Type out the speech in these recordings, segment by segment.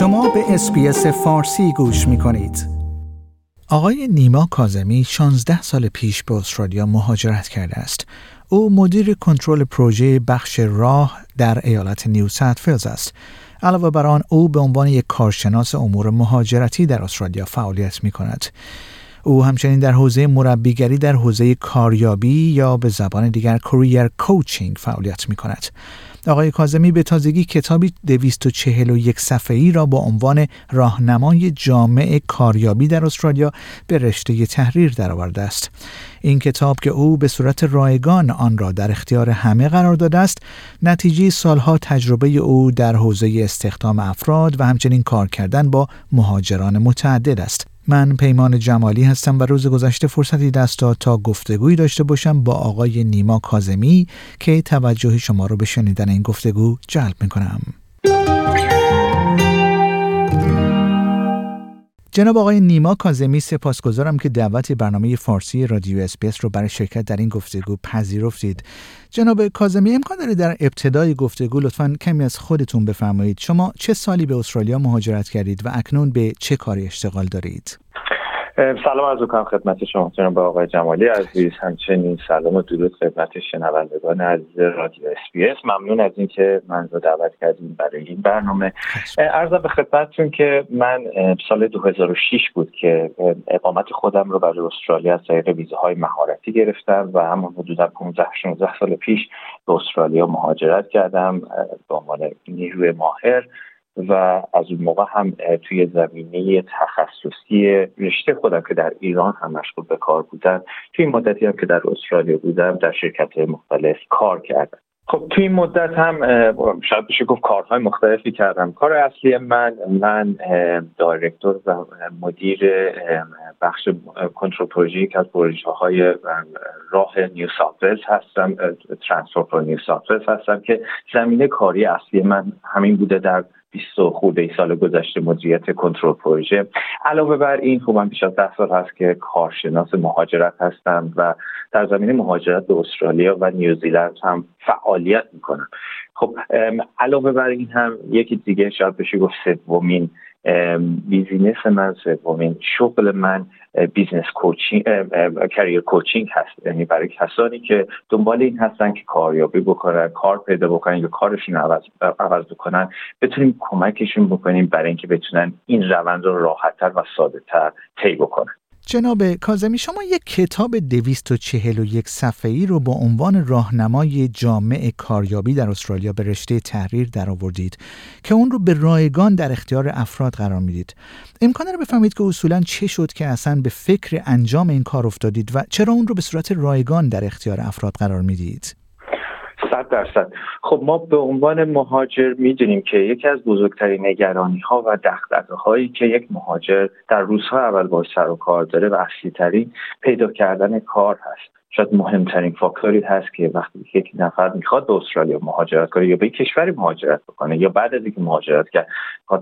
شما به SBS فارسی گوش می کنید. آقای نیما کاظمی 16 سال پیش به استرالیا مهاجرت کرده است. او مدیر کنترل پروژه بخش راه در ایالت نیو ساوت ولز است. علاوه بر آن او به عنوان یک کارشناس امور مهاجرتی در استرالیا فعالیت می کند. او همچنین در حوزه مربیگری در حوزه کاریابی یا به زبان دیگر career coaching فعالیت می کند. آقای کازمی به تازگی کتابی 241 صفحه‌ای را با عنوان راهنمای جامع کاریابی در استرالیا به رشته تحریر درآورده است. این کتاب که او به صورت رایگان آن را در اختیار همه قرار داده است، نتیجه سالها تجربه او در حوزه استخدام افراد و همچنین کار کردن با مهاجران متعدد است. من پیمان جمالی هستم و روز گذشته فرصتی دست داد تا گفتگویی داشته باشم با آقای نیما کازمی که توجه شما رو به شنیدن این گفتگو جلب می کنم. جناب آقای نیما کازمی سپاسگزارم که دعوت برنامه فارسی رادیو اسپیس رو برای شرکت در این گفتگو پذیرفتید. جناب کازمی امکان داره در ابتدای گفتگو لطفا کمی از خودتون بفرمایید. شما چه سالی به استرالیا مهاجرت کردید و اکنون به چه کاری اشتغال دارید؟ سلام از کنم خدمت شما جناب آقای جمالی عزیز. همچنین سلام و درود خدمت شنوندگان عزیز رادیو اس ممنون از اینکه من رو دعوت کردیم برای این برنامه. ارزم به خدمتتون که من سال 2006 بود که اقامت خودم رو برای استرالیا از طریق ویزاهای مهارتی گرفتم و همون حدودا 15 16 سال پیش به استرالیا مهاجرت کردم به عنوان نیروی ماهر. و از اون موقع هم توی زمینه تخصصی رشته خودم که در ایران هم مشغول به کار بودم توی این مدتی هم که در استرالیا بودم در شرکت مختلف کار کردم. خب توی این مدت هم شاید بشه گفت کارهای مختلفی کردم. کار اصلی من من دایرکتور و مدیر بخش کنترل پروژه که از پروژه های راه نیو ساوت هستم ترانسفور نیو ساوت هستم که زمینه کاری اصلی من همین بوده در 20 خورده سال گذشته مدیریت کنترل پروژه. علاوه بر این خب من بیش از ده سال هست که کارشناس مهاجرت هستم و در زمینه مهاجرت به استرالیا و نیوزیلند هم فعالیت می‌کنم خب علاوه بر این هم یکی دیگه شاید بشه گفت سومین business من سومین شغل من. business coaching career coaching هست. یعنی برای کسانی که دنبال این هستن که کاریابی بکنن کار پیدا بکنن یا کارشون عوض, عوض بکنن بتونیم کمکشون بکنیم برای اینکه بتونن این روند رو راحتتر و ساده تر طی بکنن. جناب کازمی شما یک کتاب 241 صفحه‌ای رو با عنوان راهنمای جامع کاریابی در استرالیا به رشته تحریر درآوردید که اون رو به رایگان در اختیار افراد قرار می‌دید. امکان رو بفهمید که اصولا چه شد که اصلا به فکر انجام این کار افتادید و چرا اون رو به صورت رایگان در اختیار افراد قرار می‌دید؟ صد درصد. خب ما به عنوان مهاجر می‌دونیم که یکی از بزرگترین نگرانی ها و دغدغه هایی که یک مهاجر در روزها اول با سر و کار داره و اصلی ترین پیدا کردن کار هست. شاید مهمترین فاکتوری هست که وقتی یک نفر می‌خواد به استرالیا مهاجرت کنه یا به کشوری مهاجرت بکنه یا بعد از اینکه مهاجرت کرد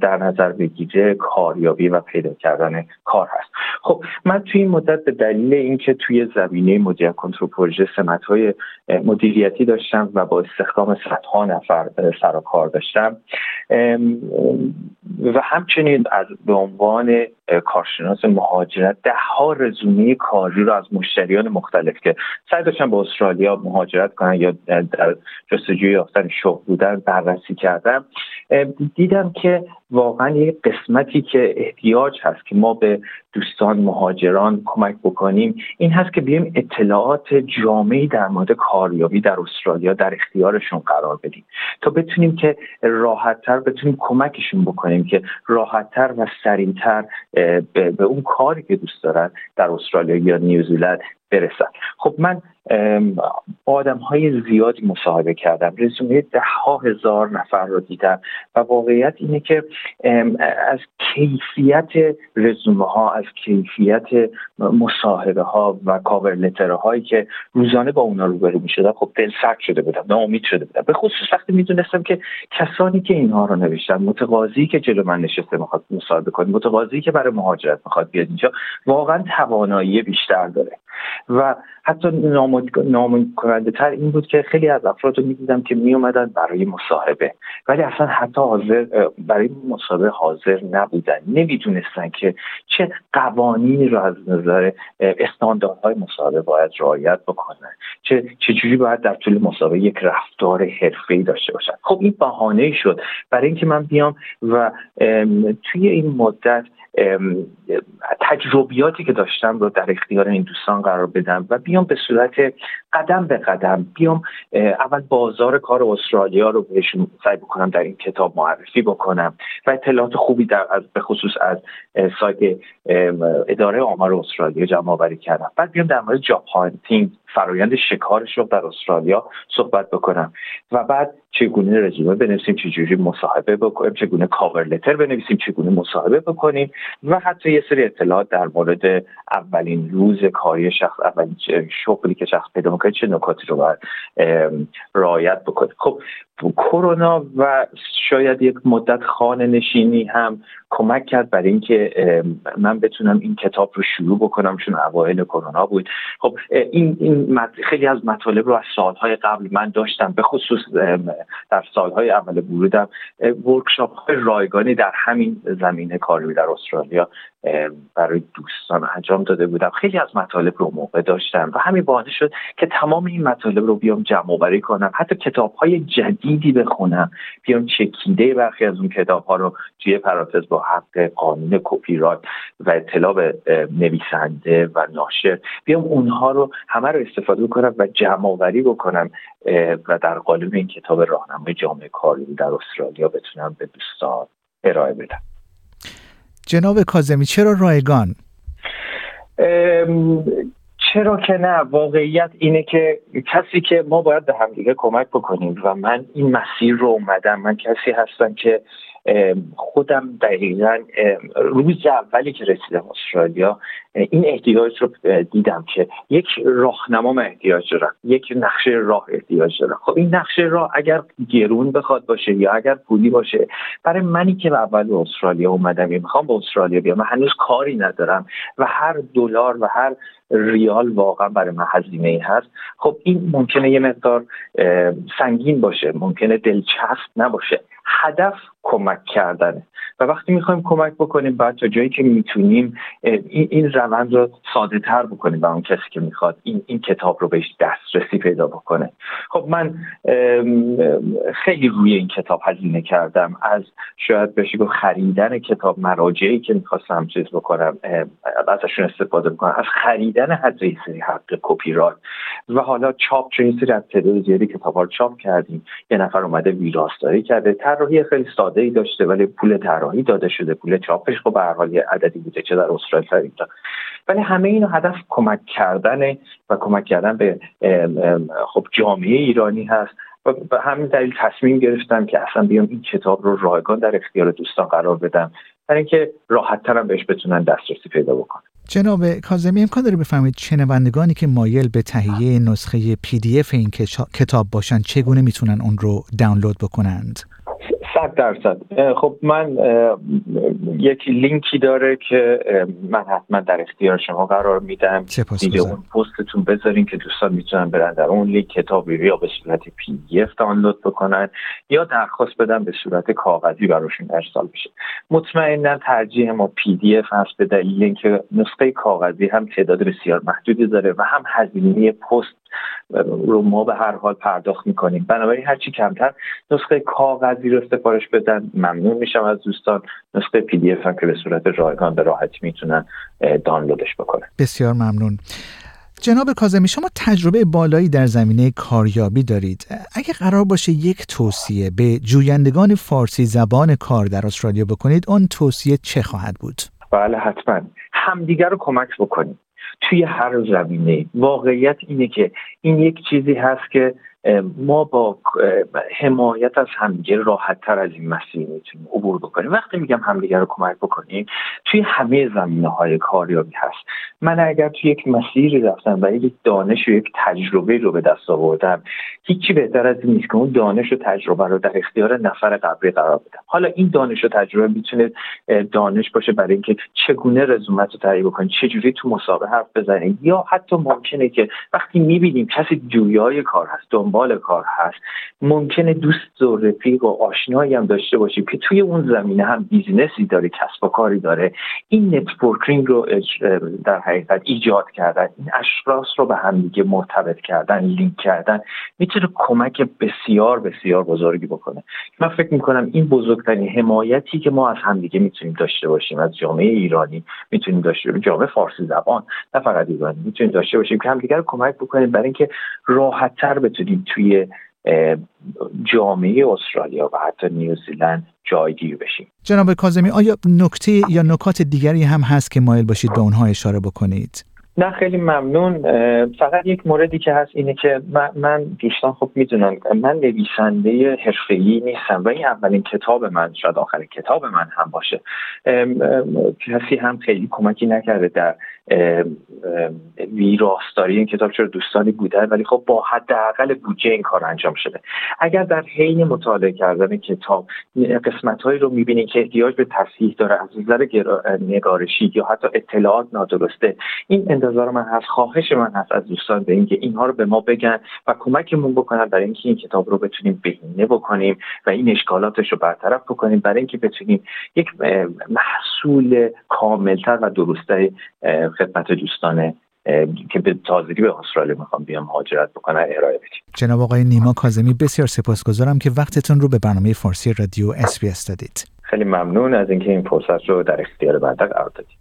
در نظر بگیره کاریابی و پیدا کردن کار هست. خب من توی این مدت به دلیل اینکه توی زمینه مدیر کنترل پروژه سمت های مدیریتی داشتم و با استخدام صدها نفر سر و کار داشتم و همچنین از به عنوان کارشناس مهاجرت ده ها رزومه کاری رو از مشتریان مختلف که سعی داشتن به استرالیا مهاجرت کنن یا در جستجوی یافتن شغل بودن بررسی کردم دیدم که واقعا یک قسمتی که احتیاج هست که ما به دوستان مهاجران کمک بکنیم. این هست که بیایم اطلاعات جامعی در مورد کاریابی در استرالیا در اختیارشون قرار بدیم. تا بتونیم که راحتتر بتونیم کمکشون بکنیم که راحتتر و سریعتر به, به اون کاری که دوست دارن در استرالیا یا نیوزیلند برسن خب من آدم های زیادی مصاحبه کردم. رزومه ده ها هزار نفر رو دیدم و واقعیت اینه که از کیفیت رزومه ها از کیفیت مصاحبه ها و کاور هایی که روزانه با اونا روبرو می شدم خب دل سرد شده بودم ناامید شده بودم. به خصوص وقتی می‌دونستم که کسانی که اینها رو نوشتن متقاضی که جلو من نشسته می‌خواد مصاحبه کنه متقاضی که برای مهاجرت می‌خواد بیاد اینجا واقعا توانایی بیشتر داره. و حتی نامون کننده تر این بود که خیلی از افراد رو می‌دیدم که می اومدن برای مصاحبه. ولی اصلا حتی حاضر برای مصاحبه حاضر نبودن. نمی‌دونستن که چه قوانینی رو از نظر استانداردهای مصاحبه باید رعایت بکنن. چه چجوری باید در طول مسابقه یک رفتار حرفه‌ای داشته باشن. خب این بهانه شد. برای اینکه من بیام و توی این مدت تجربیاتی که داشتم رو در اختیار این دوستان قرار بدم و بیام به صورت قدم به قدم بیام اول بازار کار استرالیا رو بهشون سعی بکنم در این کتاب معرفی بکنم و اطلاعات خوبی در به خصوص از سایت اداره آمار استرالیا جمع آوری کردم. بعد بیام در مورد job hunting فرایند شکار شغل در استرالیا صحبت بکنم. و بعد چگونه رزومه بنویسیم چجوری مصاحبه بکنیم چگونه cover letter بنویسیم چگونه مصاحبه بکنیم و حتی یه سری اطلاعات در مورد اولین روز کاری شخص اولین شغلی که شخص پیدا می‌کنه چه نکاتی رو باید رعایت بکنه. خب کرونا و شاید یک مدت خانه نشینی هم کمک کرد برای اینکه من بتونم این کتاب رو شروع بکنم چون اوایل کرونا بود. خب این, این خیلی از مطالب رو از سالهای قبل من داشتم به خصوص در سالهای اول ورودم ورکشاپ های رایگانی در همین زمینه کاری در استرالیا برای دوستان انجام داده بودم. خیلی از مطالب رو موقع داشتم و همین باعث شد که تمام این مطالب رو بیام جمع آوری کنم. حتی کتاب های جدیدی بخونم. بیام چکیده برخی از اون کتاب ها رو توی پرانتز با حق قانون کپی رایت و اطلاع نویسنده و ناشر بیام اونها رو همه رو استفاده کنم و جمع آوری بکنم و در قالب این کتاب راهنمای جامعه کاری در استرالیا بتونم به دوستان ارائه بدم. جناب کازمی چرا رایگان؟ چرا که نه واقعیت اینه که کسی که ما باید به همدیگه کمک بکنیم و من این مسیر رو اومدم. من کسی هستم که خودم دقیقا روز اولی که رسیدم استرالیا این احتیاج رو دیدم که یک راهنما احتیاج دارم یک نقشه راه احتیاج دارم. خب این نقشه راه اگر گرون بخواد باشه یا اگر پولی باشه برای منی که اول به استرالیا اومدم می‌خوام به استرالیا بیام من هنوز کاری ندارم و هر دلار و هر ریال واقعا برای من هزینه ای هست. خب این ممکنه یه مقدار سنگین باشه ممکنه دلچسب نباشه. هدف کمک کردنه. و وقتی می‌خوایم کمک بکنیم بعد تا جایی که می‌تونیم این روند رو ساده تر بکنیم به اون کسی که می‌خواد این, این کتاب رو بهش دسترسی پیدا بکنه. خب من خیلی روی این کتاب هزینه کردم. از شاید بشه گفت خریدن کتاب مراجعی که می‌خواستم چیز بکنم ازشون استفاده بکنم. از خریدن حتی سری حق کپی رایت و حالا چاپ چون سری از تعداد زیادی کتاب ها چاپ کردیم یه نفر اومده ویراستاری کرده. طراحی خیلی ساده ای داشته ولی پول طراحی داده شده پول چاپش خب به هر حال یه عددی بوده چه در استرالیا ولی همه اینو هدف کمک کردن و کمک کردن به خب جامعه ایرانی هست و به همین دلیل تصمیم گرفتم که اصلا بیام این کتاب رو رایگان در اختیار دوستان قرار بدم برای اینکه راحت ترم بهش بتونن دسترسی پیدا بکنن. جناب کاظمی امکان داره بفهمید شنوندگانی که مایل به تهیه نسخه پی دی اف این کتاب باشند چگونه می‌تونن اون رو دانلود بکنند؟ صد درصد. خب من یک لینکی داره که من حتما در اختیار شما قرار میدم. دیگه اون پستتون بذارین که دوستان می‌تونن برن در اون لینک. کتابی یا به صورت پی دی اف دانلود بکنن یا درخواست بدن به صورت کاغذی براشون ارسال بشه. مطمئنا ترجیح ما پی دی اف هست به دلیل اینکه نسخه کاغذی هم تعداد بسیار محدودی داره و هم هزینه پست رو ما به هر حال پرداخت می‌کنیم. بنابراین هرچی کمتر نسخه کاغذی رو سفارش بدن ممنون میشم از دوستان. نسخه پی دی اف هم که به صورت رایگان به راحتی می‌تونن دانلودش بکنن. بسیار ممنون. جناب کازمی شما تجربه بالایی در زمینه کاریابی دارید. اگه قرار باشه یک توصیه به جویندگان فارسی زبان کار در استرالیا بکنید اون توصیه چه خواهد بود؟ بله حتما. همدیگر رو کمک بکنید توی هر زمینه. واقعیت اینه که این یک چیزی هست که ما با حمایت از همدیگه راحت تر از این مسیر می‌تونیم عبور بکنیم. وقتی میگم همدیگه رو کمک بکنیم توی همه زمینه های کاریابی هست. من اگر توی یک مسیری رفتم و یک دانش و یک تجربه رو به دست آوردم هیچی بهتر از این نیست که اون دانش و تجربه رو در اختیار نفر بعدی قرار بدم. حالا این دانش و تجربه می‌تونه دانش باشه برای اینکه چگونه رزومت رو تهیه بکنید چجوری تو مصاحبه حرف بزنید یا حتی ممکنه که وقتی می‌بینیم کسی جویای کار هست کار هست. ممکنه دوست و رفیق و آشنایی هم داشته باشیم که توی اون زمینه هم business ی داره کسب و کاری داره. این networking رو در حقیقت ایجاد کردن این اشخاص رو به همدیگه مرتبط کردن لینک کردن می‌تونه کمک بسیار بسیار بزرگی بکنه. من فکر می‌کنم این بزرگترین حمایتی که ما از همدیگه می‌تونیم داشته باشیم از جامعه ایرانی می‌تونیم داشته باشیم جامعه فارسی زبان نه فقط ایرانی می‌تونیم داشته باشیم که همدیگه رو کمک بکنیم برای اینکه راحتتر بتونیم توی جامعه استرالیا و حتی نیوزیلند جایگیر بشیم. جناب کازمی آیا نکته یا نکات دیگری هم هست که مایل باشید به اونها اشاره بکنید؟ نه خیلی ممنون. فقط یک موردی که هست اینه که من دوستان خب می‌دونن من نویسنده حرفه‌ای نیستم و این اولین کتاب من شاید آخرین کتاب من هم باشه. کسی هم خیلی کمکی نکرده در ویراستاری این کتاب چرا دوستانی بوده ولی خب با حداقل بودجه این کار انجام شده. اگر در حین مطالعه کردن کتاب قسمت هایی رو می‌بینید که احتیاج به تصحیح داره از نظر نگارشی یا حتی اطلاعات نادرسته این انتظار من هست خواهش من هست از دوستان به اینکه اینها رو به ما بگن و کمکمون بکنن برای اینکه این کتاب رو بتونیم بهینه بکنیم و این اشکالاتش رو برطرف بکنیم برای اینکه بتونیم یک محصول کاملتر و درسته خدمت دوستان که به تازگی به استرالیا می‌خوان بیان مهاجرت بکنن ارائه بدیم جناب آقای نیما کاظمی بسیار سپاسگزارم که وقتتون رو به برنامه فارسی رادیو SBS دادید خیلی ممنون از اینکه این فرصت رو در اختیار بنده قرار دادید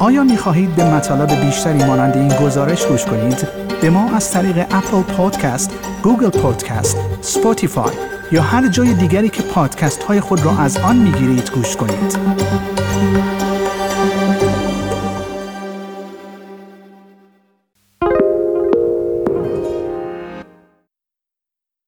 آیا می خواهید به مطالب بیشتری مانند این گزارش گوش کنید؟ به ما از طریق اپل پادکست، گوگل پادکست، سپوتیفای یا هر جای دیگری که پادکست های خود را از آن می گیرید گوش کنید.